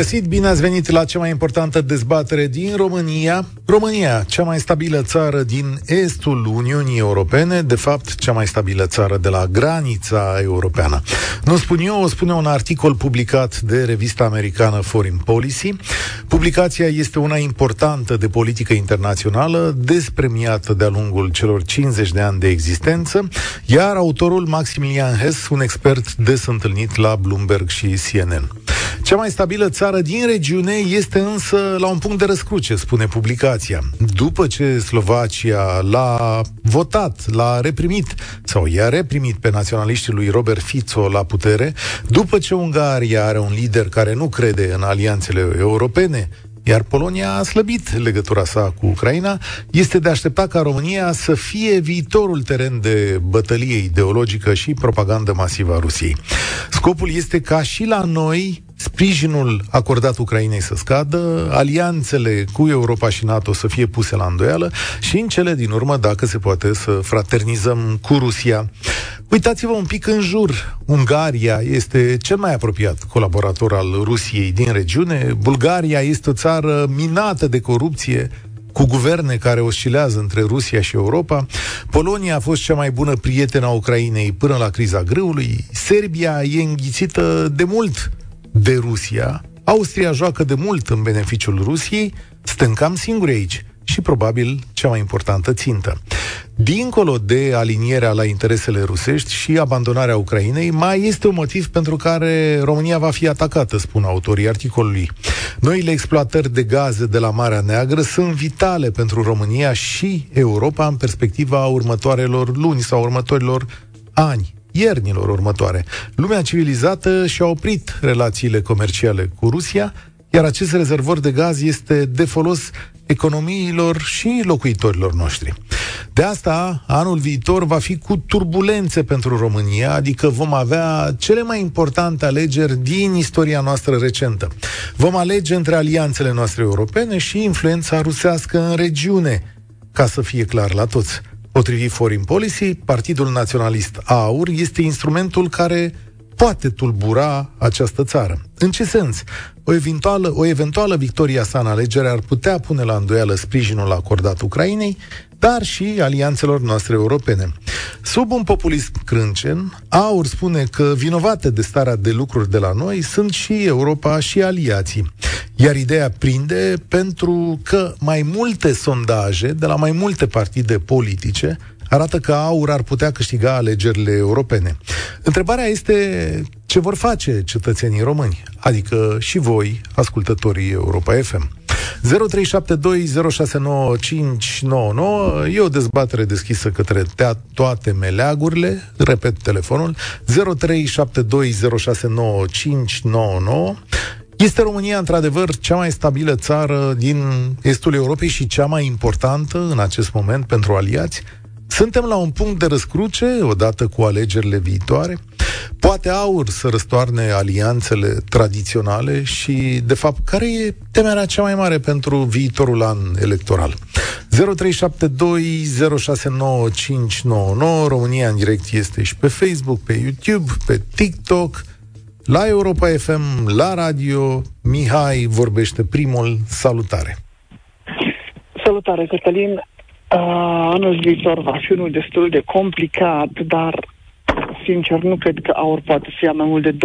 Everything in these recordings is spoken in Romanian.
Găsit, bine ați venit la cea mai importantă dezbatere din România. România, cea mai stabilă țară din estul Uniunii Europene, de fapt, cea mai stabilă țară de la granița europeană. Nu spun eu, o spune un articol publicat de revista americană Foreign Policy. Publicația este una importantă de politică internațională, despremiată de-a lungul celor 50 de ani de existență, iar autorul Maximilian Hess, un expert des întâlnit la Bloomberg și CNN. Cea mai stabilă țară din regiune este însă la un punct de răscruce, spune publicația. După ce Slovacia l-a votat, l-a reprimit sau i-a reprimit pe naționaliștii lui Robert Fico la putere, după ce Ungaria are un lider care nu crede în alianțele europene, iar Polonia a slăbit legătura sa cu Ucraina, este de aștepta ca România să fie viitorul teren de bătălie ideologică și propagandă masivă a Rusiei. Scopul este ca și la noi sprijinul acordat Ucrainei să scadă, alianțele cu Europa și NATO să fie puse la îndoială și în cele din urmă, dacă se poate, să fraternizăm cu Rusia. Uitați-vă un pic în jur. Ungaria este cel mai apropiat colaborator al Rusiei din regiune. Bulgaria este o țară minată de corupție, cu guverne care oscilează între Rusia și Europa. Polonia a fost cea mai bună prietenă a Ucrainei până la criza grâului. Serbia e înghițită de mult de Rusia. Austria joacă de mult în beneficiul Rusiei. Stăm cam singuri aici și probabil cea mai importantă țintă. Dincolo de alinierea la interesele rusești și abandonarea Ucrainei, mai este un motiv pentru care România va fi atacată, spun autorii articolului. Noile exploatări de gaze de la Marea Neagră sunt vitale pentru România și Europa în perspectiva următoarelor luni sau următorilor ani iernilor următoare. Lumea civilizată și-a oprit relațiile comerciale cu Rusia, iar acest rezervor de gaz este de folos economiilor și locuitorilor noștri. De asta, anul viitor va fi cu turbulențe pentru România, adică vom avea cele mai importante alegeri din istoria noastră recentă. Vom alege între alianțele noastre europene și influența rusească în regiune, ca să fie clar la toți. Potrivit Foreign Policy, Partidul Naționalist AUR este instrumentul care poate tulbura această țară. În ce sens? O eventuală, o eventuală victoria sa în alegere ar putea pune la îndoială sprijinul acordat Ucrainei, dar și alianțelor noastre europene. Sub un populism crâncen, AUR spune că vinovate de starea de lucruri de la noi sunt și Europa și aliații. Iar ideea prinde pentru că mai multe sondaje de la mai multe partide politice arată că AUR ar putea câștiga alegerile europene. Întrebarea este ce vor face cetățenii români, adică și voi, ascultătorii Europa FM. 0372069599 e o dezbatere deschisă către tea toate meleagurile, repet telefonul, 0372069599 este România, într-adevăr, cea mai stabilă țară din estul Europei și cea mai importantă în acest moment pentru aliați? Suntem la un punct de răscruce, odată cu alegerile viitoare? Poate aur să răstoarne alianțele tradiționale și, de fapt, care e temerea cea mai mare pentru viitorul an electoral? 0372069599 România în direct este și pe Facebook, pe YouTube, pe TikTok, la Europa FM, la radio. Mihai vorbește primul. Salutare! Salutare, Cătălin! Uh, anul viitor va fi unul destul de complicat, dar sincer nu cred că AUR poate să ia mai mult de 25%.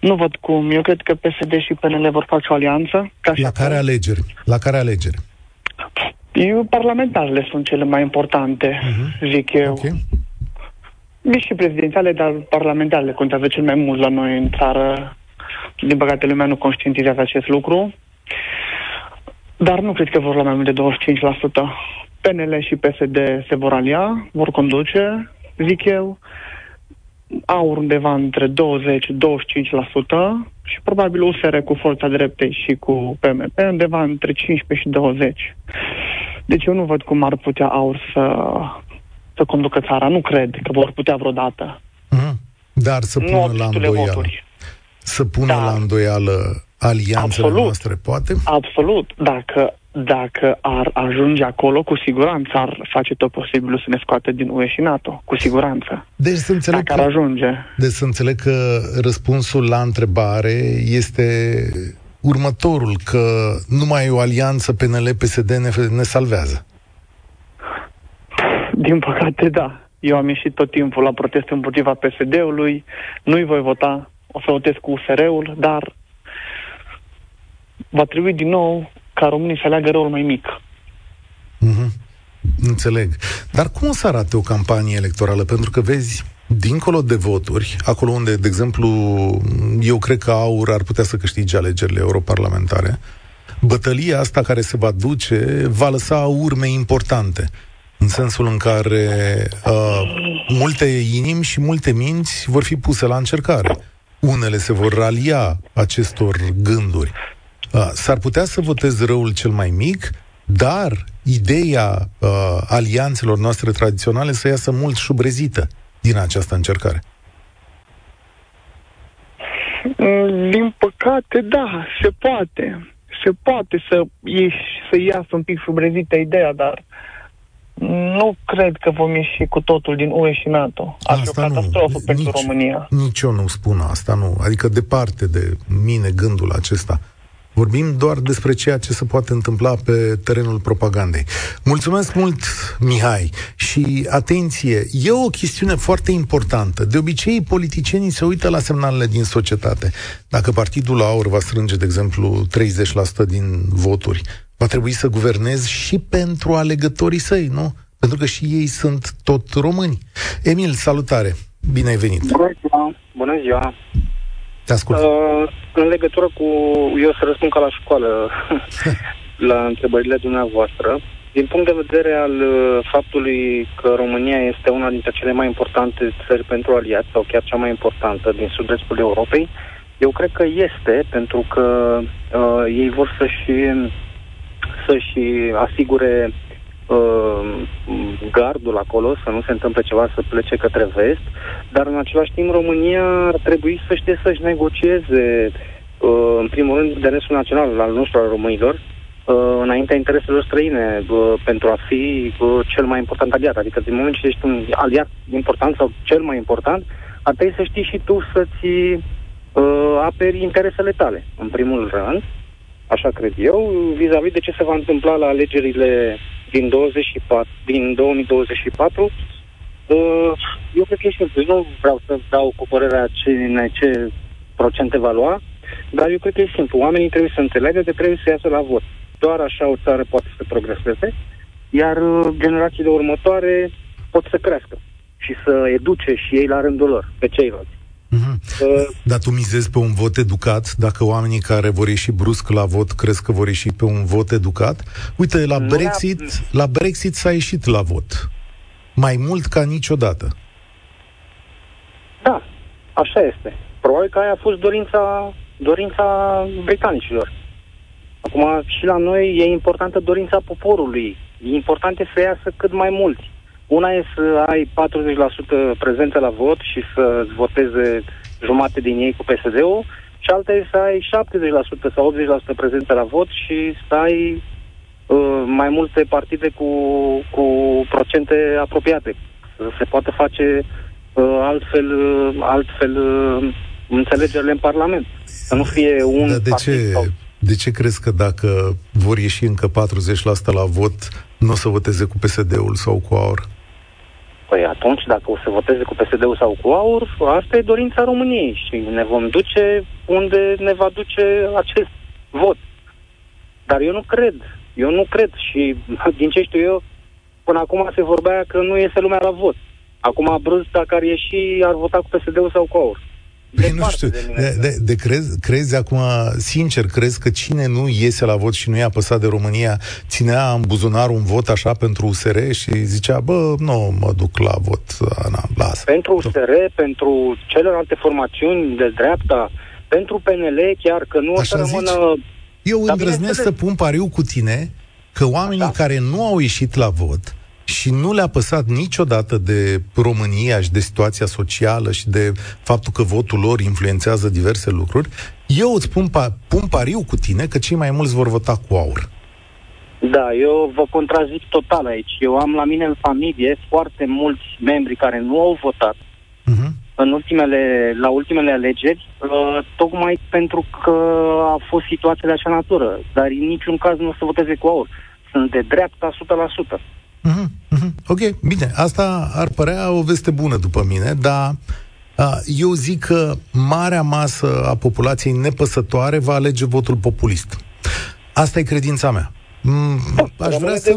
Nu văd cum. Eu cred că PSD și PNL vor face o alianță. Ca la care alegeri? La care alegeri? Eu, parlamentarele sunt cele mai importante, uh-huh. zic eu. Okay. Nici și prezidențiale, dar parlamentarele contează cel mai mult la noi în țară. Din păcate, lumea nu conștientizează acest lucru. Dar nu cred că vor lua mai mult de 25%. PNL și PSD se vor alia, vor conduce, zic eu, au undeva între 20-25% și probabil USR cu forța dreptei și cu PMP undeva între 15 și 20%. Deci eu nu văd cum ar putea AUR să, să conducă țara. Nu cred că vor putea vreodată. Mm. Dar să pună la îndoială. Să pună da. la îndoială alianțele Absolut. noastre, poate? Absolut. Dacă, dacă ar ajunge acolo, cu siguranță ar face tot posibilul să ne scoate din UE și NATO. Cu siguranță. Deci să înțeleg, Dacă ar că, ajunge. deci să înțeleg că răspunsul la întrebare este următorul, că numai o alianță PNL-PSD ne, ne salvează. Din păcate, da. Eu am ieșit tot timpul la proteste împotriva PSD-ului, nu-i voi vota, o să votez cu USR-ul, dar va trebui din nou ca românii să aleagă răul mai mic. Mhm. Înțeleg. Dar cum o să arate o campanie electorală? Pentru că vezi, dincolo de voturi, acolo unde, de exemplu, eu cred că AUR ar putea să câștige alegerile europarlamentare, bătălia asta care se va duce va lăsa urme importante. În sensul în care uh, multe inimi și multe minți vor fi puse la încercare. Unele se vor ralia acestor gânduri. Uh, s-ar putea să votez răul cel mai mic, dar ideea uh, alianțelor noastre tradiționale să iasă mult șubrezită din această încercare. Mm, Din păcate, da, se poate. Se poate să, ieși, să iasă un pic subrezită ideea, dar nu cred că vom ieși cu totul din UE și NATO. Ar fi o Asta nu. catastrofă pentru Nici- România. Nici eu nu spun asta, nu. Adică departe de mine gândul acesta. Vorbim doar despre ceea ce se poate întâmpla pe terenul propagandei. Mulțumesc mult, Mihai. Și atenție, e o chestiune foarte importantă. De obicei, politicienii se uită la semnalele din societate. Dacă Partidul Aur va strânge, de exemplu, 30% din voturi, va trebui să guvernezi și pentru alegătorii săi, nu? Pentru că și ei sunt tot români. Emil, salutare! Bine ai venit! Bună ziua! Bună ziua! Te ascult. Uh, în legătură cu... Eu să răspund ca la școală la întrebările dumneavoastră. Din punct de vedere al uh, faptului că România este una dintre cele mai importante țări pentru aliați, sau chiar cea mai importantă din sud-estul Europei, eu cred că este, pentru că uh, ei vor să-și, să-și asigure uh, gardul acolo, să nu se întâmple ceva să plece către vest, dar în același timp România ar trebui să știe să-și negocieze, uh, în primul rând, interesul național al nostru, al românilor, uh, înaintea intereselor străine, uh, pentru a fi uh, cel mai important aliat. Adică din moment ce ești un aliat important sau cel mai important, ar trebui să știi și tu să-ți uh, aperi interesele tale, în primul rând, așa cred eu, vis-a-vis de ce se va întâmpla la alegerile din 24, din 2024, uh, eu cred că e simplu. Nu vreau să dau cu părerea cine ce procente va lua, dar eu cred că e simplu. Oamenii trebuie să înțeleagă că trebuie să iasă la vot. Doar așa o țară poate să progreseze, iar uh, generațiile următoare pot să crească și să educe și ei la rândul lor, pe ceilalți. Mhm. Uh, Dar tu mizezi pe un vot educat? Dacă oamenii care vor ieși brusc la vot crezi că vor ieși pe un vot educat? Uite, la Nu Brexit, la Brexit s-a ieșit la vot. Mai mult ca niciodată. Da, așa este. Probabil că aia a fost dorința, dorința britanicilor. Acum, și la noi e importantă dorința poporului. E important e să iasă cât mai mulți. Una e să ai 40% prezență la vot și să voteze jumate din ei cu PSD-ul, și alta e să ai 70% sau 80% prezență la vot și să ai uh, mai multe partide cu, cu procente apropiate. Să se poată face uh, altfel, uh, altfel uh, înțelegerile în Parlament. Să nu fie un Dar de partid ce, sau... de ce crezi că dacă vor ieși încă 40% la vot, nu o să voteze cu PSD-ul sau cu AUR? Păi atunci, dacă o să voteze cu PSD-ul sau cu AUR, asta e dorința României și ne vom duce unde ne va duce acest vot. Dar eu nu cred. Eu nu cred și din ce știu eu, până acum se vorbea că nu iese lumea la vot. Acum brusc, dacă ar ieși, ar vota cu PSD-ul sau cu AUR. Păi nu Departe știu, de mine. de, de, de crezi, crezi acum, sincer, crezi că cine nu iese la vot și nu i-a păsat de România, ținea în buzunar un vot așa pentru USR și zicea, bă, nu mă duc la vot, Ana, lasă. Pentru USR, pentru celelalte formațiuni de dreapta, pentru PNL, chiar că nu o Așa să zici? rămână... Eu Dar îndrăznesc să bineînțeles. pun pariu cu tine că oamenii Așa. care nu au ieșit la vot și nu le-a păsat niciodată de România și de situația socială și de faptul că votul lor influențează diverse lucruri, Eu îți pun, pa- pun pariu cu tine că cei mai mulți vor vota cu aur. Da, eu vă contrazic total aici. Eu am la mine în familie foarte mulți membri care nu au votat uh-huh. în ultimele, la ultimele alegeri, uh, tocmai pentru că a fost situația de așa natură. Dar în niciun caz nu o să voteze cu aur. Sunt de dreapta 100%. Uh-huh, uh-huh. Ok, bine. Asta ar părea o veste bună după mine, dar uh, eu zic că marea masă a populației nepăsătoare va alege votul populist. Asta e credința mea. Mm, aș vrea să...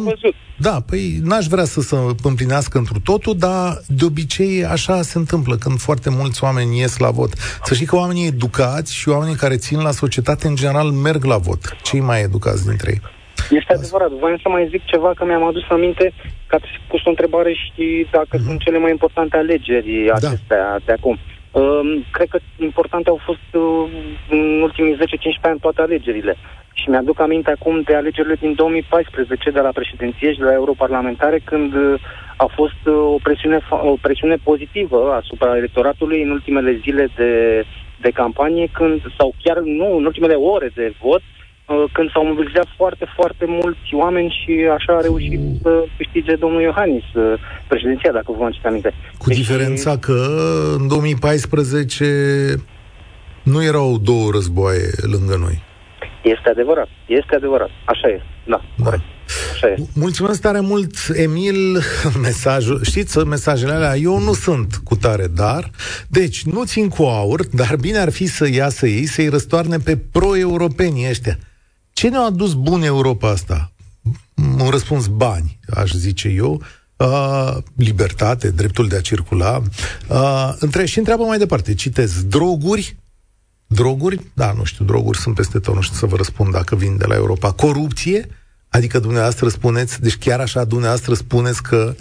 Da, păi n-aș vrea să se împlinească întru totul, dar de obicei așa se întâmplă când foarte mulți oameni ies la vot. Să știi că oamenii educați și oamenii care țin la societate în general merg la vot. Cei mai educați dintre ei. Este adevărat. Voiam să mai zic ceva, că mi-am adus aminte că ați pus o întrebare și dacă mm-hmm. sunt cele mai importante alegeri da. acestea de acum. Uh, cred că importante au fost uh, în ultimii 10-15 ani toate alegerile. Și mi-aduc aminte acum de alegerile din 2014 de la președinție și de la europarlamentare, când uh, a fost uh, o presiune, o presiune pozitivă asupra electoratului în ultimele zile de, de campanie, când, sau chiar nu, în ultimele ore de vot, uh, când s-au mobilizat foarte, foarte mulți oameni și așa a reușit să câștige domnul Iohannis președinția, dacă vă aduceți aminte. Cu deci, diferența că în 2014 nu erau două războaie lângă noi. Este adevărat, este adevărat. Așa e, da, da. corect. Așa e. Mulțumesc tare mult, Emil, mesajul. Știți, mesajele alea, eu nu sunt cu tare, dar... Deci, nu țin cu aur, dar bine ar fi să iasă ei, să-i răstoarne pe pro-europenii ăștia. Ce ne-a adus bun Europa asta? Un răspuns bani, aș zice eu, uh, libertate, dreptul de a circula. Uh, între, și întreabă mai departe, citez, droguri, Droguri? Da, nu știu, droguri sunt peste tot, nu știu să vă răspund dacă vin de la Europa. Corupție? Adică dumneavoastră spuneți, deci chiar așa dumneavoastră spuneți că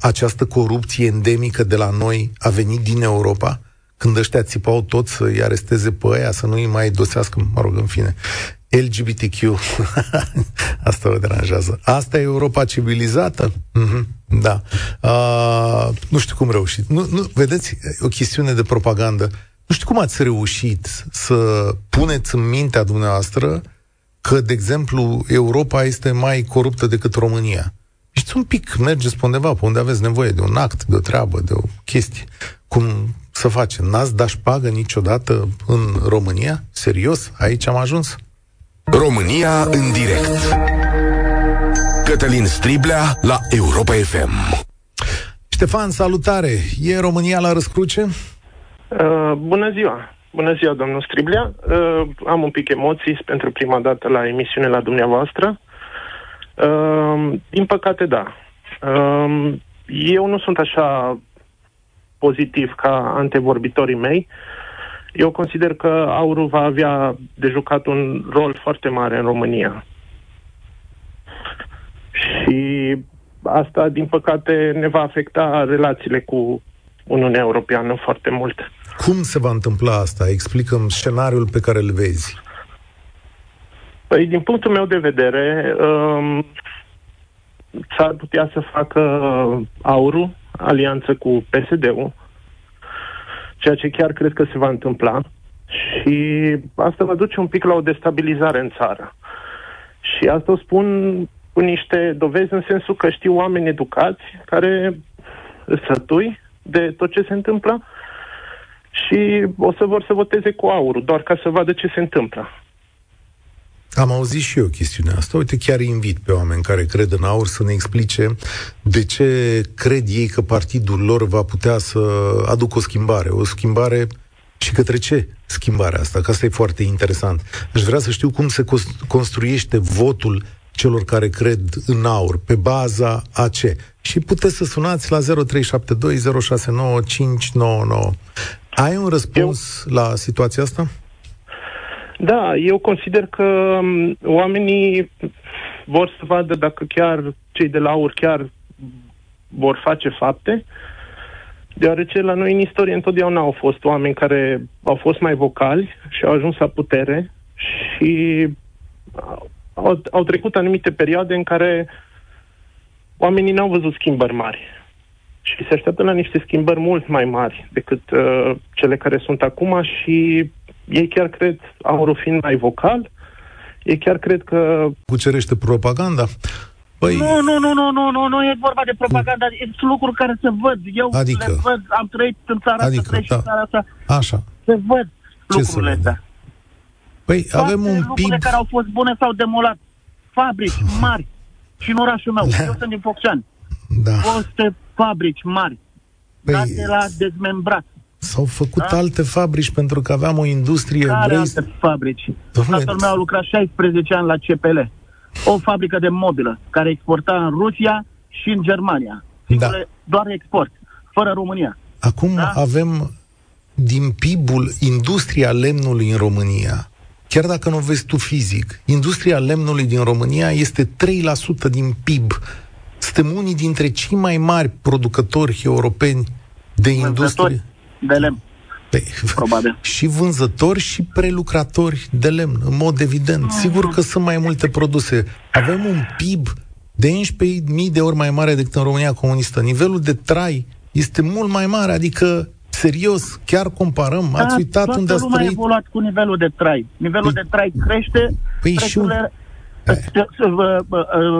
această corupție endemică de la noi a venit din Europa? Când ăștia țipau tot să-i aresteze pe aia, să nu-i mai dosească, mă rog, în fine. LGBTQ. Asta vă deranjează. Asta e Europa civilizată? Mm-hmm. Da. Uh, nu știu cum reușit. Nu, nu, vedeți, o chestiune de propagandă. Nu știu cum ați reușit să puneți în mintea dumneavoastră că, de exemplu, Europa este mai coruptă decât România. Știți un pic, mergeți pe undeva, pe unde aveți nevoie de un act, de o treabă, de o chestie. Cum să facem? N-ați dat șpagă niciodată în România? Serios? Aici am ajuns? România în direct. Cătălin Striblea la Europa FM. Ștefan, salutare! E România la răscruce? Uh, bună ziua! Bună ziua, domnul Striblea. Uh, am un pic emoții pentru prima dată la emisiune la dumneavoastră. Uh, din păcate, da. Uh, eu nu sunt așa pozitiv ca antevorbitorii mei. Eu consider că aurul va avea de jucat un rol foarte mare în România. Și asta, din păcate, ne va afecta relațiile cu Uniunea Europeană foarte mult. Cum se va întâmpla asta? Explicăm scenariul pe care îl vezi. Păi, din punctul meu de vedere, um, s-ar putea să facă aurul, alianță cu PSD-ul, ceea ce chiar cred că se va întâmpla. Și asta va duce un pic la o destabilizare în țară. Și asta o spun cu niște dovezi în sensul că știu oameni educați care sătui de tot ce se întâmplă și o să vor să voteze cu aurul, doar ca să vadă ce se întâmplă. Am auzit și eu chestiunea asta. Uite, chiar invit pe oameni care cred în aur să ne explice de ce cred ei că partidul lor va putea să aducă o schimbare. O schimbare și către ce schimbarea asta? Că asta e foarte interesant. Aș vrea să știu cum se construiește votul celor care cred în aur, pe baza a ce? Și puteți să sunați la 0372069599. Ai un răspuns eu... la situația asta? Da, eu consider că um, oamenii vor să vadă dacă chiar cei de la aur chiar vor face fapte, deoarece la noi în istorie întotdeauna au fost oameni care au fost mai vocali și au ajuns la putere și au, au trecut anumite perioade în care oamenii n-au văzut schimbări mari. Și se așteaptă la niște schimbări mult mai mari decât uh, cele care sunt acum și ei chiar cred, aurul fiind mai vocal, ei chiar cred că... Cucerește propaganda? Păi... Nu, nu, nu, nu, nu, nu, nu e vorba de propaganda, mm. sunt lucruri care se văd. Eu adică? le văd, am trăit în țara adică, asta, da. în țara asta. Așa. Se văd Ce lucrurile astea. Păi Toate avem un PIB... care au fost bune s-au demolat. Fabrici mari. Și în orașul meu. Le... Eu sunt din Focșani. Da. Foste fabrici mari. Păi... Date la dezmembrat. S-au făcut da? alte fabrici pentru că aveam o industrie... Care vrei... alte fabrici? Tatăl meu a lucrat 16 ani la CPL. O fabrică de mobilă care exporta în Rusia și în Germania. Da. Doar export, fără România. Acum da? avem din PIB-ul industria lemnului în România, chiar dacă nu o vezi tu fizic, industria lemnului din România este 3% din PIB. Suntem unii dintre cei mai mari producători europeni de industrie. De lemn. Păi, Probabil. Și vânzători și prelucratori de lemn, în mod evident. Sigur că sunt mai multe produse. Avem un PIB de 11.000 de ori mai mare decât în România comunistă. Nivelul de trai este mult mai mare, adică serios, chiar comparăm? Da, Ați uitat unde ați trăit? a evoluat cu nivelul de trai. Nivelul păi, de trai crește, păi și un...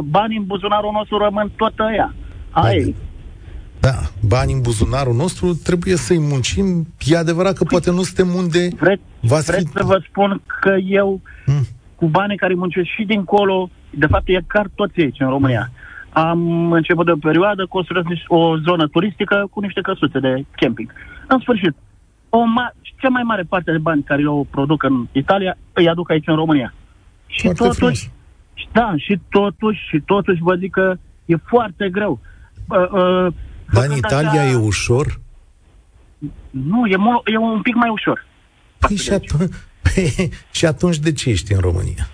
banii în buzunarul nostru rămân tot ăia. Ai. Da, bani în buzunarul nostru, trebuie să-i muncim. E adevărat că poate nu suntem unde... Vreți, vreți fi... să vă spun că eu, hmm. cu banii care muncesc și dincolo, de fapt e car toți aici în România. Am început de o perioadă, construiesc o zonă turistică cu niște căsuțe de camping. În sfârșit, o ma- cea mai mare parte de bani care eu produc în Italia, îi aduc aici în România. Și foarte totuși, frumos. Da, și totuși, și totuși vă zic că e foarte greu. Uh, uh, dar în Italia așa... e ușor? Nu, e, mo- e un pic mai ușor. Păi și, atunci, păi, și atunci de ce ești în România?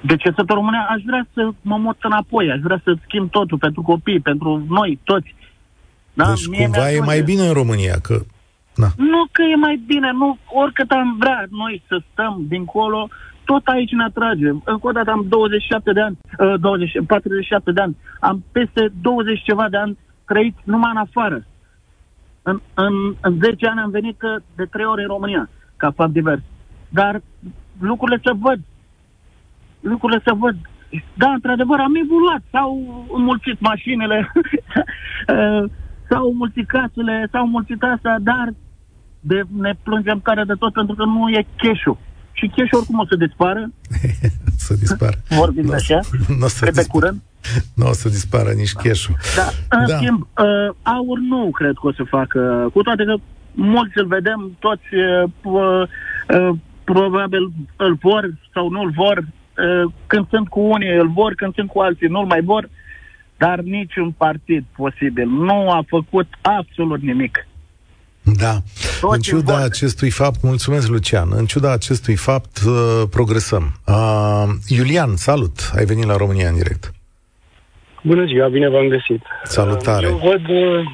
De ce sunt în România? Aș vrea să mă mut înapoi, aș vrea să schimb totul pentru copii, pentru noi, toți. Da? Deci Mie cumva e mai bine în România, că... Na. Nu că e mai bine, nu, oricât am vrea noi să stăm dincolo, tot aici ne atrage. Încă o dată am 27 de ani, 20, uh, 47 de ani, am peste 20 ceva de ani trăit numai în afară. În, în, în 10 ani am venit de 3 ori în România, ca fapt divers. Dar lucrurile se văd. Lucrurile se văd. Da, într-adevăr, am evoluat. S-au înmulțit mașinile, s-au înmulțit casele, s-au înmulțit asta, dar de, ne plângem care de tot pentru că nu e cash Și cash oricum o să dispară. să dispară. Vorbim de așa. Nu o să pe curând. Nu o să dispară nici cash Da, în da. schimb, uh, aur nu cred că o să facă, cu toate că mulți îl vedem, toți uh, uh, probabil îl vor sau nu îl vor, uh, când sunt cu unii îl vor, când sunt cu alții nu îl mai vor, dar niciun partid posibil nu a făcut absolut nimic. Da. Tot în ciuda vor. acestui fapt, mulțumesc Lucian, în ciuda acestui fapt uh, progresăm. Uh, Iulian, salut, ai venit la România în direct. Bună ziua, bine v-am găsit. Salutare. Eu văd uh,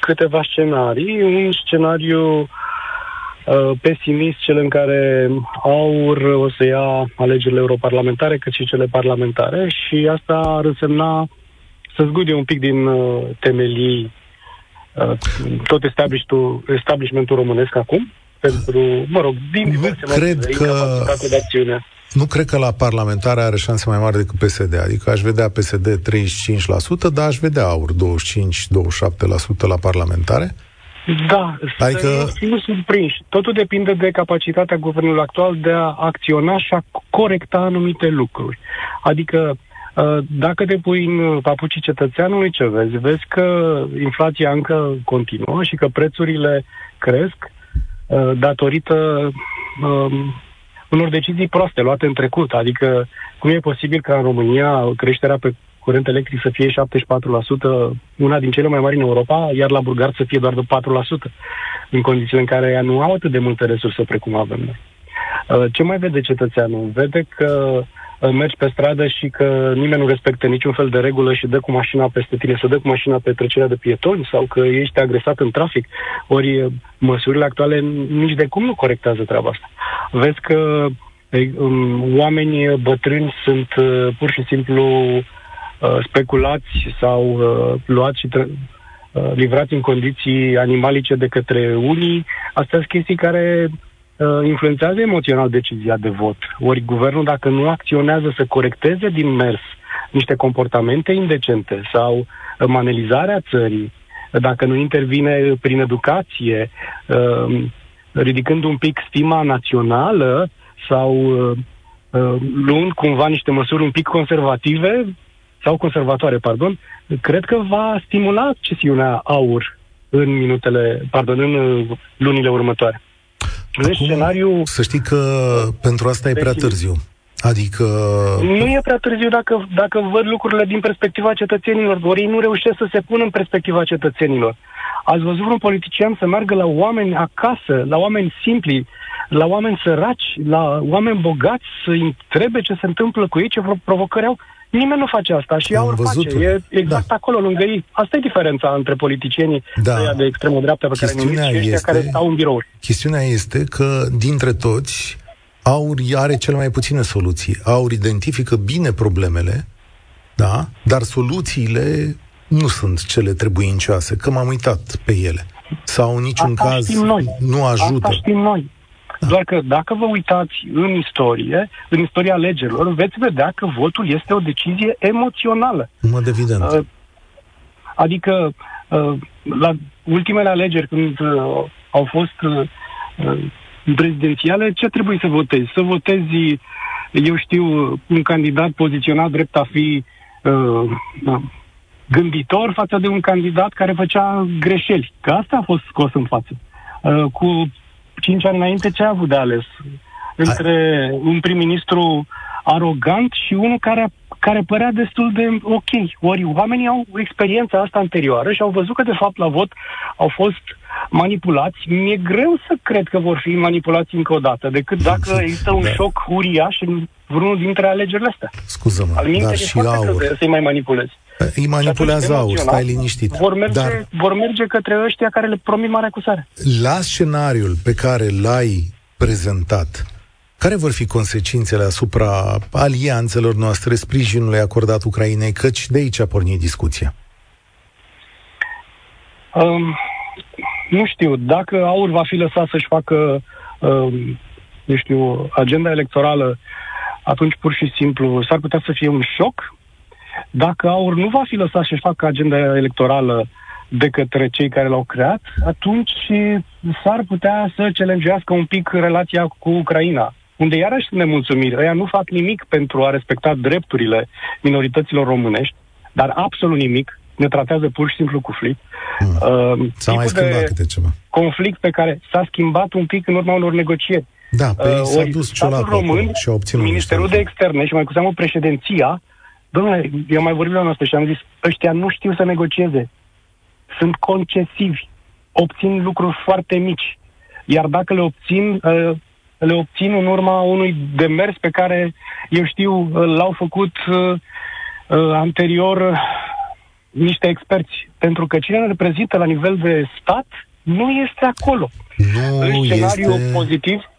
câteva scenarii. Un scenariu uh, pesimist, cel în care AUR o să ia alegerile europarlamentare, cât și cele parlamentare și asta ar însemna să zgude un pic din uh, temelii uh, tot establishmentul românesc acum, pentru, mă rog, din diverse nu cred că... de acțiune. Nu cred că la parlamentare are șanse mai mari decât PSD. Adică aș vedea PSD 35%, dar aș vedea AUR 25-27% la parlamentare. Da, adică... să nu surprinși. Totul depinde de capacitatea guvernului actual de a acționa și a corecta anumite lucruri. Adică, uh, dacă te pui în papucii cetățeanului, ce vezi? Vezi că inflația încă continuă și că prețurile cresc uh, datorită um, unor decizii proaste luate în trecut. Adică, cum e posibil ca în România creșterea pe curent electric să fie 74%, una din cele mai mari în Europa, iar la Bulgar să fie doar de 4%, în condițiile în care ea nu au atât de multe resurse precum avem noi. Uh, ce mai vede cetățeanul? Vede că mergi pe stradă și că nimeni nu respectă niciun fel de regulă și dă cu mașina peste tine, să dă cu mașina pe trecerea de pietoni sau că ești agresat în trafic. Ori măsurile actuale nici de cum nu corectează treaba asta. Vezi că um, oamenii bătrâni sunt uh, pur și simplu uh, speculați sau uh, luați și tre- uh, livrați în condiții animalice de către unii. Astea sunt chestii care uh, influențează emoțional decizia de vot. Ori guvernul, dacă nu acționează să corecteze din mers niște comportamente indecente sau manelizarea țării, dacă nu intervine prin educație, uh, ridicând un pic stima națională sau uh, uh, luând cumva niște măsuri un pic conservative sau conservatoare, pardon, cred că va stimula accesiunea aur în minutele, pardon, în lunile următoare. Acum, scenariu... Să știi că pentru asta e prea târziu. Adică... Nu e prea târziu dacă, dacă văd lucrurile din perspectiva cetățenilor, ori ei nu reușesc să se pună în perspectiva cetățenilor. Ați văzut un politician să meargă la oameni acasă, la oameni simpli, la oameni săraci, la oameni bogați, să întrebe ce se întâmplă cu ei, ce provocări au? Nimeni nu face asta și Am văzut face. E exact da. acolo, lângă ei. Asta e diferența între politicienii da. de extremă dreaptă pe Chestiunea care numiți și ăștia care stau în birouri. Chestiunea este că dintre toți Aur are cel mai puține soluții. Aur identifică bine problemele, da, dar soluțiile nu sunt cele trebuincioase, că m-am uitat pe ele. Sau în niciun Asta caz noi. nu ajută. Asta știm noi. Da. Doar că dacă vă uitați în istorie, în istoria alegerilor, veți vedea că votul este o decizie emoțională. În mod evident. Uh, adică, uh, la ultimele alegeri, când uh, au fost prezidențiale, ce trebuie să votezi? Să votezi, eu știu, un candidat poziționat drept a fi uh, da, gânditor față de un candidat care făcea greșeli. Că asta a fost scos în față. Uh, cu cinci ani înainte, ce a avut de ales? Între un prim-ministru arogant și unul care, care părea destul de ok. Ori oamenii au experiența asta anterioară și au văzut că, de fapt, la vot au fost manipulați. Mi-e greu să cred că vor fi manipulați încă o dată, decât dacă există un da. șoc uriaș în vreunul dintre alegerile astea. Scuză-mă, Al dar și aur. Să-i mai manipulezi. Îi manipulează aur, stai liniștit. Vor merge, dar... vor merge către ăștia care le promit mare acusare. La scenariul pe care l-ai prezentat, care vor fi consecințele asupra alianțelor noastre, sprijinului acordat Ucrainei, căci de aici a pornit discuția? Um, nu știu, dacă AUR va fi lăsat să-și facă, um, nu știu, agenda electorală, atunci pur și simplu s-ar putea să fie un șoc. Dacă AUR nu va fi lăsat să-și facă agenda electorală de către cei care l-au creat, atunci s-ar putea să celengească un pic relația cu Ucraina, unde iarăși sunt nemulțumiri. Ăia nu fac nimic pentru a respecta drepturile minorităților românești, dar absolut nimic ne tratează pur și simplu cu flip. Hmm. Uh, S-a mai schimbat câte ceva. Conflict pe care s-a schimbat un pic în urma unor negocieri. Da, pe uh, s-a dus Ciolacu român, și a obținut Ministerul de Externe și mai cu seamă președinția, domnule, eu mai vorbit la noastră și am zis, ăștia nu știu să negocieze. Sunt concesivi. Obțin lucruri foarte mici. Iar dacă le obțin, uh, le obțin în urma unui demers pe care, eu știu, uh, l-au făcut uh, uh, anterior niște experți. Pentru că cine reprezintă la nivel de stat nu este acolo. Nu în scenariu este pozitiv,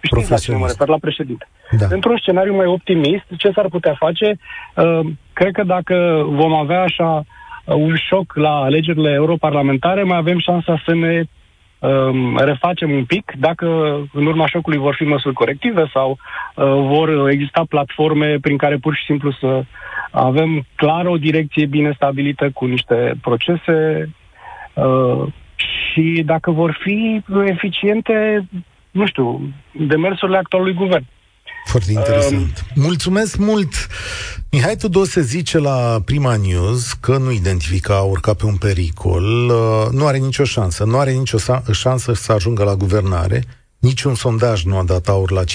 știți la cine mă refer, la președinte. Da. Într-un scenariu mai optimist, ce s-ar putea face? Uh, cred că dacă vom avea așa uh, un șoc la alegerile europarlamentare, mai avem șansa să ne um, refacem un pic, dacă în urma șocului vor fi măsuri corective sau uh, vor exista platforme prin care pur și simplu să avem clar o direcție bine stabilită cu niște procese uh, și dacă vor fi eficiente, nu știu, demersurile actualului guvern. Foarte interesant. Um, Mulțumesc mult! Mihai Tudose zice la Prima News că nu identifica urca pe un pericol, uh, nu are nicio șansă, nu are nicio șansă să ajungă la guvernare, Niciun sondaj nu a dat aur la 51%.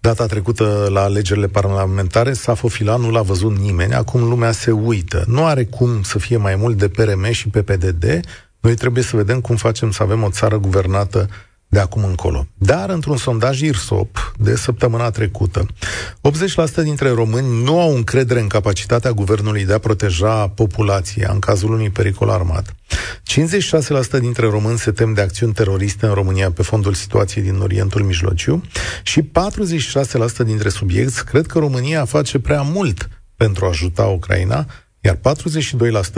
Data trecută la alegerile parlamentare, Safo nu l-a văzut nimeni, acum lumea se uită. Nu are cum să fie mai mult de PRM și PPDD, noi trebuie să vedem cum facem să avem o țară guvernată de acum încolo. Dar, într-un sondaj IRSOP de săptămâna trecută, 80% dintre români nu au încredere în capacitatea guvernului de a proteja populația în cazul unui pericol armat. 56% dintre români se tem de acțiuni teroriste în România pe fondul situației din Orientul Mijlociu și 46% dintre subiecti cred că România face prea mult pentru a ajuta Ucraina, iar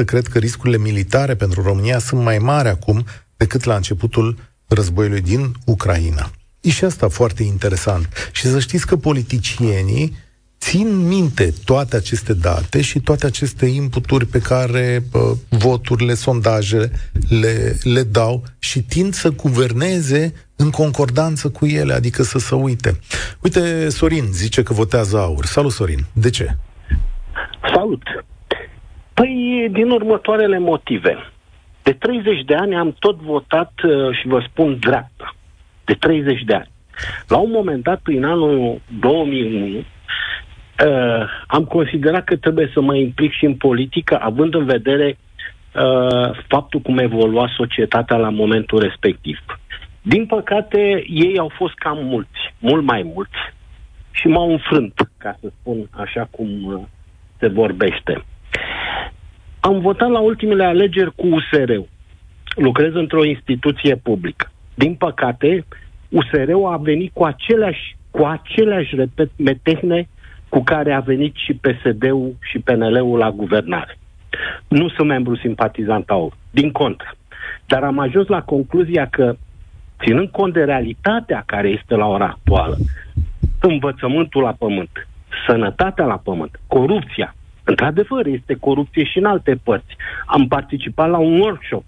42% cred că riscurile militare pentru România sunt mai mari acum decât la începutul războiului din Ucraina. E și asta foarte interesant. Și să știți că politicienii țin minte toate aceste date și toate aceste inputuri pe care uh, voturile, sondajele le, le dau și tind să guverneze în concordanță cu ele, adică să se uite. Uite, Sorin zice că votează aur. Salut, Sorin. De ce? Salut. Păi, din următoarele motive. De 30 de ani am tot votat uh, și vă spun dreapta. De 30 de ani. La un moment dat, prin anul 2001, uh, am considerat că trebuie să mă implic și în politică, având în vedere uh, faptul cum evolua societatea la momentul respectiv. Din păcate, ei au fost cam mulți, mult mai mulți, și m-au înfrânt, ca să spun așa cum uh, se vorbește. Am votat la ultimele alegeri cu USR-ul. Lucrez într-o instituție publică. Din păcate, USR-ul a venit cu aceleași, cu aceleași repet, metehne cu care a venit și PSD-ul și PNL-ul la guvernare. Nu sunt membru simpatizant AUR, din contră. Dar am ajuns la concluzia că, ținând cont de realitatea care este la ora actuală, învățământul la pământ, sănătatea la pământ, corupția, într-adevăr este corupție și în alte părți. Am participat la un workshop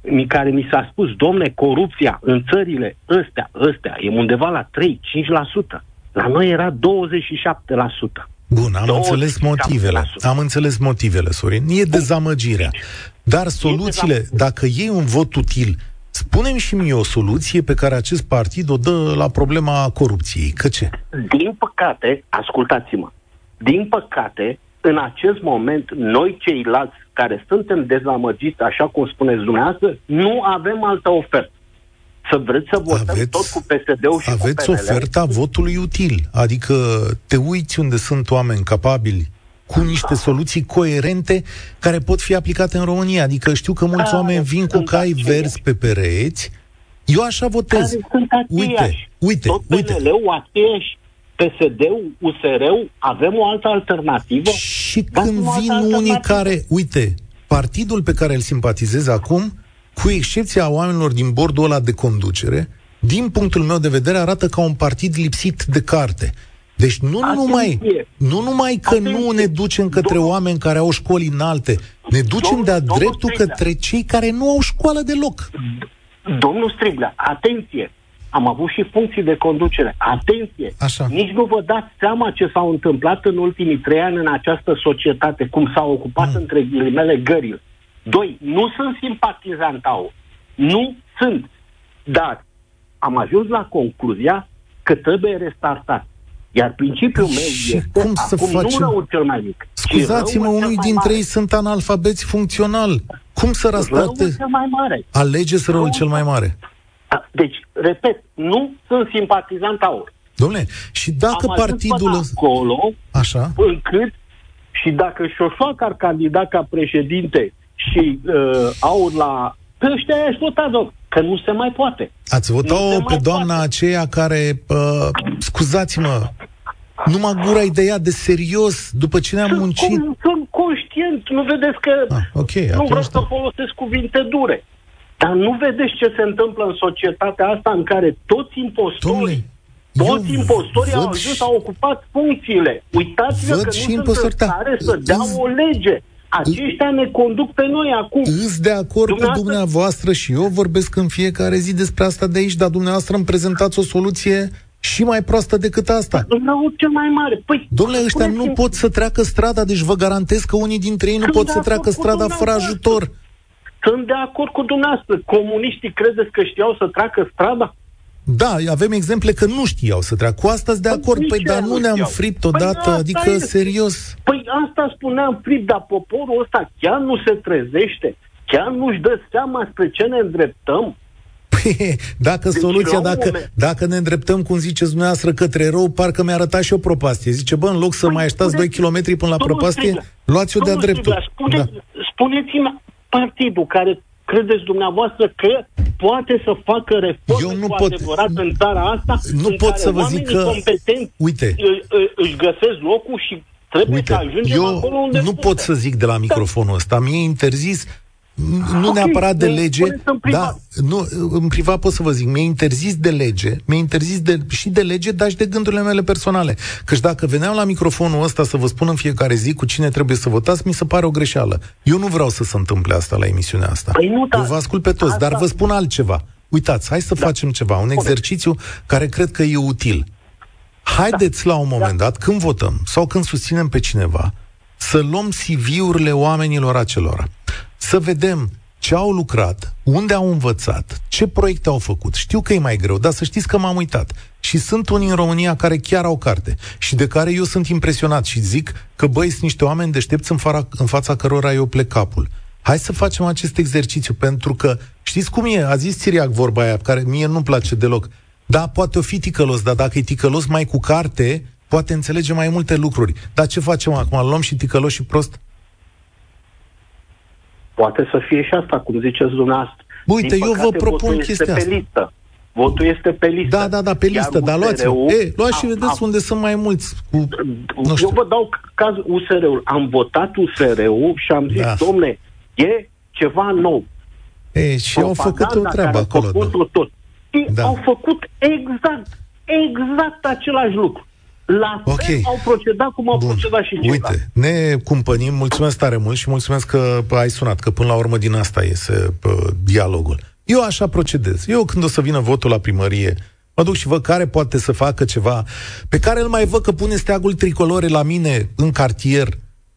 în care mi s-a spus, domne, corupția în țările ăstea, ăstea, e undeva la 3-5%. La noi era 27%. Bun, am înțeles motivele. Am înțeles motivele, Sorin. E dezamăgirea. Dar soluțiile, dacă iei un vot util, spunem și mie o soluție pe care acest partid o dă la problema corupției. Că ce? Din păcate, ascultați-mă, din păcate, în acest moment, noi ceilalți care suntem dezamăgiți, așa cum spuneți dumneavoastră, nu avem altă ofertă. Să vreți să votăm aveți, tot cu PSD-ul și Aveți cu oferta votului util, adică te uiți unde sunt oameni capabili cu niște soluții coerente care pot fi aplicate în România. Adică știu că mulți oameni vin cu cai verzi pe pereți, eu așa votez. Uite, uite, tot uite. PNL-ul aceeași, PSD-ul, USR-ul, avem o altă alternativă? Și când vin unii care, uite, partidul pe care îl simpatizez acum cu excepția oamenilor din bordul ăla de conducere, din punctul meu de vedere, arată ca un partid lipsit de carte. Deci nu Atenție. numai, nu numai că Atenție. nu ne ducem către Domnul... oameni care au școli înalte, ne ducem Domnul, de-a dreptul Striblea. către cei care nu au școală deloc. Domnul Striblea, atenție! Am avut și funcții de conducere. Atenție! Așa. Nici nu vă dați seama ce s-a întâmplat în ultimii trei ani în această societate, cum s-a ocupat mm. între ghilimele gările. Doi, nu sunt simpatizant AU. Nu sunt. Dar am ajuns la concluzia că trebuie restartat. Iar principiul meu și este cum să acum facem? nu răul cel mai mic. Scuzați-mă, unii dintre ei sunt analfabeți funcțional. Cum să restarte? Răul cel mai mare. Alegeți răul, răul cel mai mare. Deci, repet, nu sunt simpatizant AUR. Domnule, și dacă Am partidul... acolo, Așa. încât și dacă Șoșoac ar candida ca președinte și uh, aur la... Pe ăștia aș vota, domn, că nu se mai poate. Ați votat-o pe doamna poate. aceea care, uh, scuzați-mă, numai gura de ea de serios, după ce ne-am sunt muncit... Con, sunt conștient, nu vedeți că ah, okay, nu vreau să folosesc cuvinte dure. Dar nu vedeți ce se întâmplă în societatea asta în care toți impostorii toți impostorii au ajuns, și... au ocupat funcțiile. Uitați-vă că nu sunt în stare să dea o lege. Aceștia ne conduc pe noi acum. Îs de acord dumneavoastră... cu dumneavoastră și eu vorbesc în fiecare zi despre asta de aici, dar dumneavoastră îmi prezentați o soluție și mai proastă decât asta. Rău cel mai mare. Păi, Domnule, ăștia nu pot să treacă strada, deci vă garantez că unii dintre ei nu pot să treacă strada fără ajutor. Sunt de acord cu dumneavoastră. Comuniștii credeți că știau să treacă strada? Da, avem exemple că nu știau să treacă. Cu asta de păi acord. Păi, dar nu ne-am fript păi odată, păi adică este. serios. Păi asta spuneam fript, dar poporul ăsta chiar nu se trezește? Chiar nu-și dă seama spre ce ne îndreptăm? Păi, dacă deci, soluția, dacă, dacă ne îndreptăm, cum ziceți dumneavoastră, către rău, parcă mi-a arătat și o propastie. Zice, bă, în loc să păi, mai așteptați 2 km până la propastie, luați-o de-a dreptul. Spune, da. Spuneți-mi partidul care credeți dumneavoastră că poate să facă reforme Eu nu cu pot, adevărat în țara asta nu în pot care să vă zic că competenți uite, își găsesc locul și Trebuie Uite, să ajungem eu acolo unde nu pot să zic de la microfonul ăsta. Mie e interzis nu okay, neapărat de lege, da, nu, în privat pot să vă zic, mi-e interzis de lege, mi-e interzis de, și de lege, dar și de gândurile mele personale. Căci dacă veneam la microfonul ăsta să vă spun în fiecare zi cu cine trebuie să votați, mi se pare o greșeală. Eu nu vreau să se întâmple asta la emisiunea asta. Păi nu, da, Eu vă ascult pe toți, asta... dar vă spun altceva. Uitați, hai să da. facem ceva, un exercițiu care cred că e util. Haideți da. la un moment da. dat, când votăm sau când susținem pe cineva, să luăm CV-urile oamenilor acelora să vedem ce au lucrat, unde au învățat, ce proiecte au făcut. Știu că e mai greu, dar să știți că m-am uitat. Și sunt unii în România care chiar au carte și de care eu sunt impresionat și zic că băi, sunt niște oameni deștepți în, fara, în fața cărora eu plec capul. Hai să facem acest exercițiu, pentru că știți cum e? A zis Siriac vorba aia, care mie nu-mi place deloc. Da, poate o fi ticălos, dar dacă e ticălos mai cu carte, poate înțelege mai multe lucruri. Dar ce facem acum? Luăm și ticălos și prost? Poate să fie și asta, cum ziceți dumneavoastră. Uite, Din eu vă propun chestia asta. Pe listă. Votul este pe listă. Da, da, da, pe listă, dar luați E, luați și vedeți a, unde sunt mai mulți. Cu, nu știu. Eu vă dau cazul USR-ul. Am votat USR-ul și am zis, da. domne, e ceva nou. E, și au făcut o treabă acolo. Făcut da. tot. da. au făcut exact, exact același lucru la fel okay. au procedat cum au Bun. procedat și ceilalți. Uite, ne cumpănim, mulțumesc tare mult și mulțumesc că ai sunat, că până la urmă din asta iese uh, dialogul. Eu așa procedez. Eu când o să vină votul la primărie, mă duc și văd care poate să facă ceva, pe care îl mai văd că pune steagul tricolore la mine în cartier,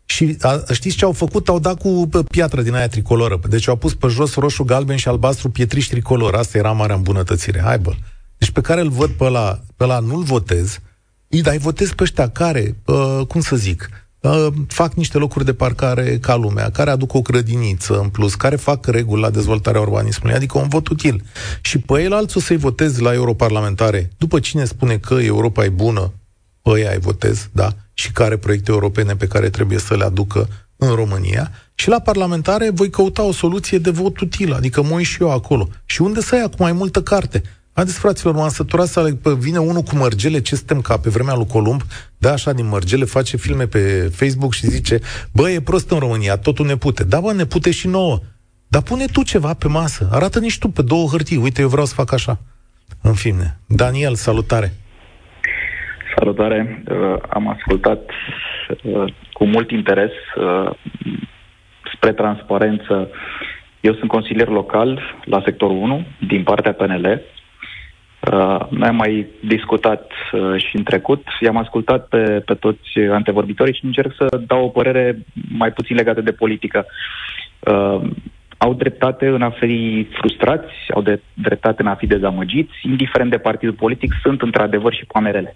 și a, știți ce au făcut? Au dat cu piatră din aia tricoloră. Deci au pus pe jos roșu, galben și albastru pietriș tricolor. Asta era marea îmbunătățire. Hai bă. Deci pe care îl văd pe ăla, pe ăla nu-l votez, dar îi votez pe ăștia care, uh, cum să zic, uh, fac niște locuri de parcare ca lumea, care aduc o grădiniță în plus, care fac reguli la dezvoltarea urbanismului, adică un vot util. Și pe el alții o să-i votez la europarlamentare. După cine spune că Europa e bună, pe ei ai votez, da? Și care proiecte europene pe care trebuie să le aducă în România. Și la parlamentare voi căuta o soluție de vot util, adică mă și eu acolo. Și unde să ia cu mai multă carte? Haideți, fraților, m-am săturat să aleg, vine unul cu mărgele, ce suntem ca pe vremea lui Columb, da așa din mărgele, face filme pe Facebook și zice, bă, e prost în România, totul ne pute. Da, bă, ne pute și nouă. Dar pune tu ceva pe masă, arată nici tu pe două hârtii, uite, eu vreau să fac așa. În fine. Daniel, salutare! Salutare! Uh, am ascultat uh, cu mult interes uh, spre transparență. Eu sunt consilier local la sectorul 1 din partea PNL Uh, noi am mai discutat uh, și în trecut, i-am ascultat pe, pe toți antevorbitorii și încerc să dau o părere mai puțin legată de politică. Uh, au dreptate în a fi frustrați, au de dreptate în a fi dezamăgiți, indiferent de partidul politic, sunt într-adevăr și poamerele.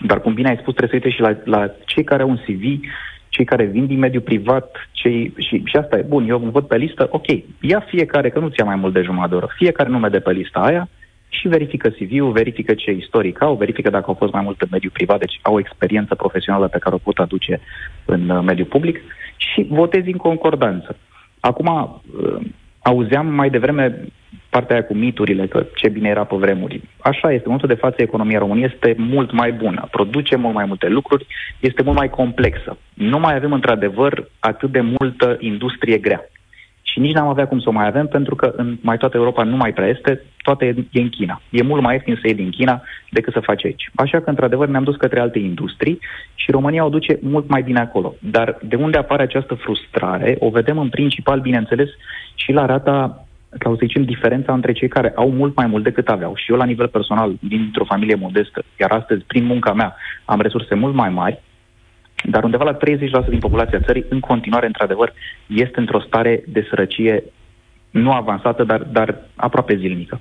Dar, cum bine ai spus, trebuie să uite și la, la cei care au un CV, cei care vin din mediul privat, cei, și, și asta e bun, eu văd pe listă, ok, ia fiecare, că nu ți-a mai mult de jumătate de oră, fiecare nume de pe lista aia, și verifică CV-ul, verifică ce istoric au, verifică dacă au fost mai mult în mediul privat, deci au o experiență profesională pe care o pot aduce în uh, mediul public și votezi în concordanță. Acum, uh, auzeam mai devreme partea aia cu miturile, că ce bine era pe vremuri. Așa este, în momentul de față economia României este mult mai bună, produce mult mai multe lucruri, este mult mai complexă. Nu mai avem într-adevăr atât de multă industrie grea și nici n-am avea cum să o mai avem, pentru că în mai toată Europa nu mai prea este, toate e, e în China. E mult mai ieftin să iei din China decât să faci aici. Așa că, într-adevăr, ne-am dus către alte industrii și România o duce mult mai bine acolo. Dar de unde apare această frustrare, o vedem în principal, bineînțeles, și la rata sau să zicem, diferența între cei care au mult mai mult decât aveau. Și eu, la nivel personal, dintr-o familie modestă, iar astăzi, prin munca mea, am resurse mult mai mari, dar undeva la 30% din populația țării, în continuare, într-adevăr, este într-o stare de sărăcie nu avansată, dar, dar aproape zilnică.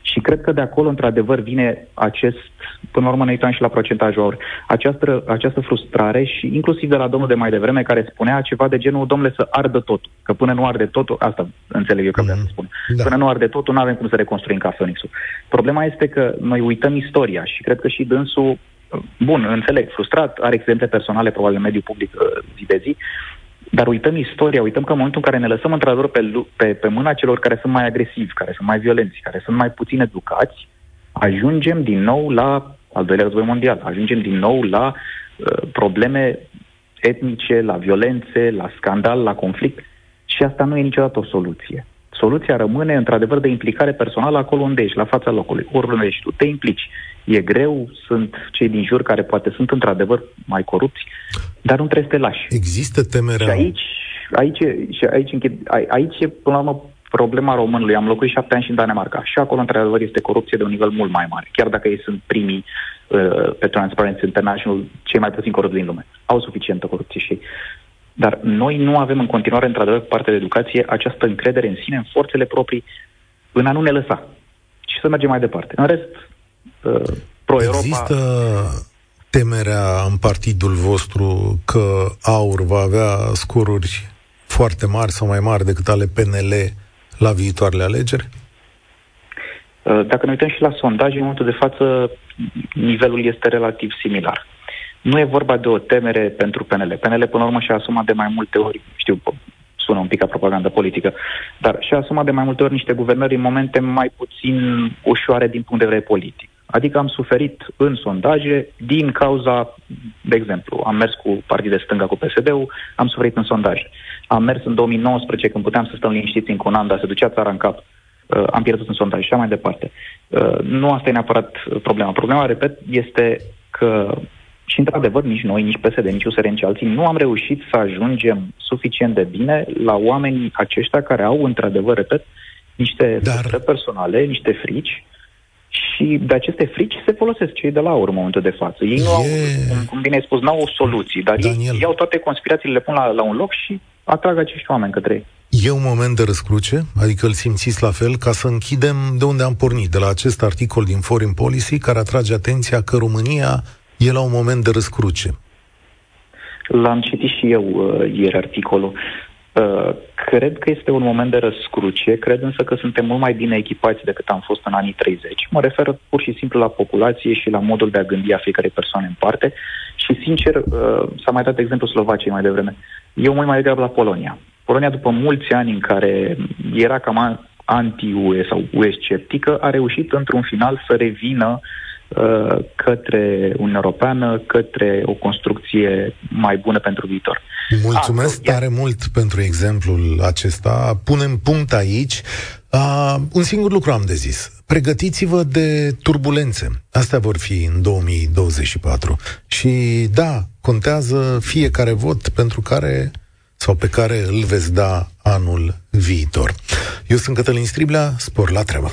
Și cred că de acolo, într-adevăr, vine acest, până la urmă ne uitam și la procentajul aur, această, această frustrare și inclusiv de la domnul de mai devreme care spunea ceva de genul, domnule, să ardă totul. Că până nu arde totul, asta înțeleg eu că mm-hmm. vrea să spun, da. până nu arde totul, nu avem cum să reconstruim ca Phoenix-ul. Problema este că noi uităm istoria și cred că și dânsul bun, înțeleg, frustrat, are exemple personale probabil în mediul public uh, zi de zi, dar uităm istoria, uităm că în momentul în care ne lăsăm într-adevăr pe, pe, pe mâna celor care sunt mai agresivi, care sunt mai violenți, care sunt mai puțin educați, ajungem din nou la al doilea război mondial, ajungem din nou la uh, probleme etnice, la violențe, la scandal, la conflict și asta nu e niciodată o soluție. Soluția rămâne, într-adevăr, de implicare personală acolo unde ești, la fața locului, oriunde ești tu. Te implici. E greu, sunt cei din jur care poate sunt într-adevăr mai corupți, dar nu trebuie să te lași. Există temerea... Și aici, aici, și aici, închid, aici e, până la urmă, problema românului. Am locuit șapte ani și în Danemarca. Și acolo, într-adevăr, este corupție de un nivel mult mai mare. Chiar dacă ei sunt primii uh, pe Transparency International, cei mai puțin corupți din lume. Au suficientă corupție și dar noi nu avem în continuare, într-adevăr, parte de educație, această încredere în sine, în forțele proprii, în a nu ne lăsa. Și să mergem mai departe. În rest, uh, pro-Europa... Există temerea în partidul vostru că AUR va avea scoruri foarte mari sau mai mari decât ale PNL la viitoarele alegeri? Uh, dacă ne uităm și la sondaj, în momentul de față, nivelul este relativ similar. Nu e vorba de o temere pentru PNL. PNL, până la urmă, și-a asumat de mai multe ori, știu, sună un pic ca propagandă politică, dar și-a asumat de mai multe ori niște guvernări în momente mai puțin ușoare din punct de vedere politic. Adică am suferit în sondaje din cauza, de exemplu, am mers cu partid de stânga cu PSD-ul, am suferit în sondaje. Am mers în 2019 când puteam să stăm liniștiți în un an, dar se ducea țara în cap, uh, am pierdut în sondaj și așa mai departe. Uh, nu asta e neapărat problema. Problema, repet, este că și, într-adevăr, nici noi, nici PSD, nici USR, nici alții, nu am reușit să ajungem suficient de bine la oamenii aceștia care au, într-adevăr, repet, niște Dar... personale, niște frici și de aceste frici se folosesc cei de la urmă în momentul de față. Ei e... nu au, cum, cum bine ai spus, nu au soluții, dar Daniel. ei iau toate conspirațiile, le pun la, la un loc și atrag acești oameni către ei. E un moment de răscruce, adică îl simțiți la fel, ca să închidem de unde am pornit, de la acest articol din Foreign Policy, care atrage atenția că România e la un moment de răscruce. L-am citit și eu uh, ieri articolul. Uh, cred că este un moment de răscruce, cred însă că suntem mult mai bine echipați decât am fost în anii 30. Mă refer pur și simplu la populație și la modul de a gândi a fiecare persoane în parte și, sincer, uh, s-a mai dat exemplu Slovaciei mai devreme. Eu mă mai degrabă la Polonia. Polonia, după mulți ani în care era cam anti-UE sau UE-sceptică, a reușit într-un final să revină uh, către Uniunea Europeană, către o construcție mai bună pentru viitor. Mulțumesc ah, tare mult pentru exemplul acesta. Punem punct aici. Uh, un singur lucru am de zis. Pregătiți-vă de turbulențe. Astea vor fi în 2024. Și da, contează fiecare vot pentru care sau pe care îl veți da anul viitor. Eu sunt Cătălin Striblea, spor la treabă.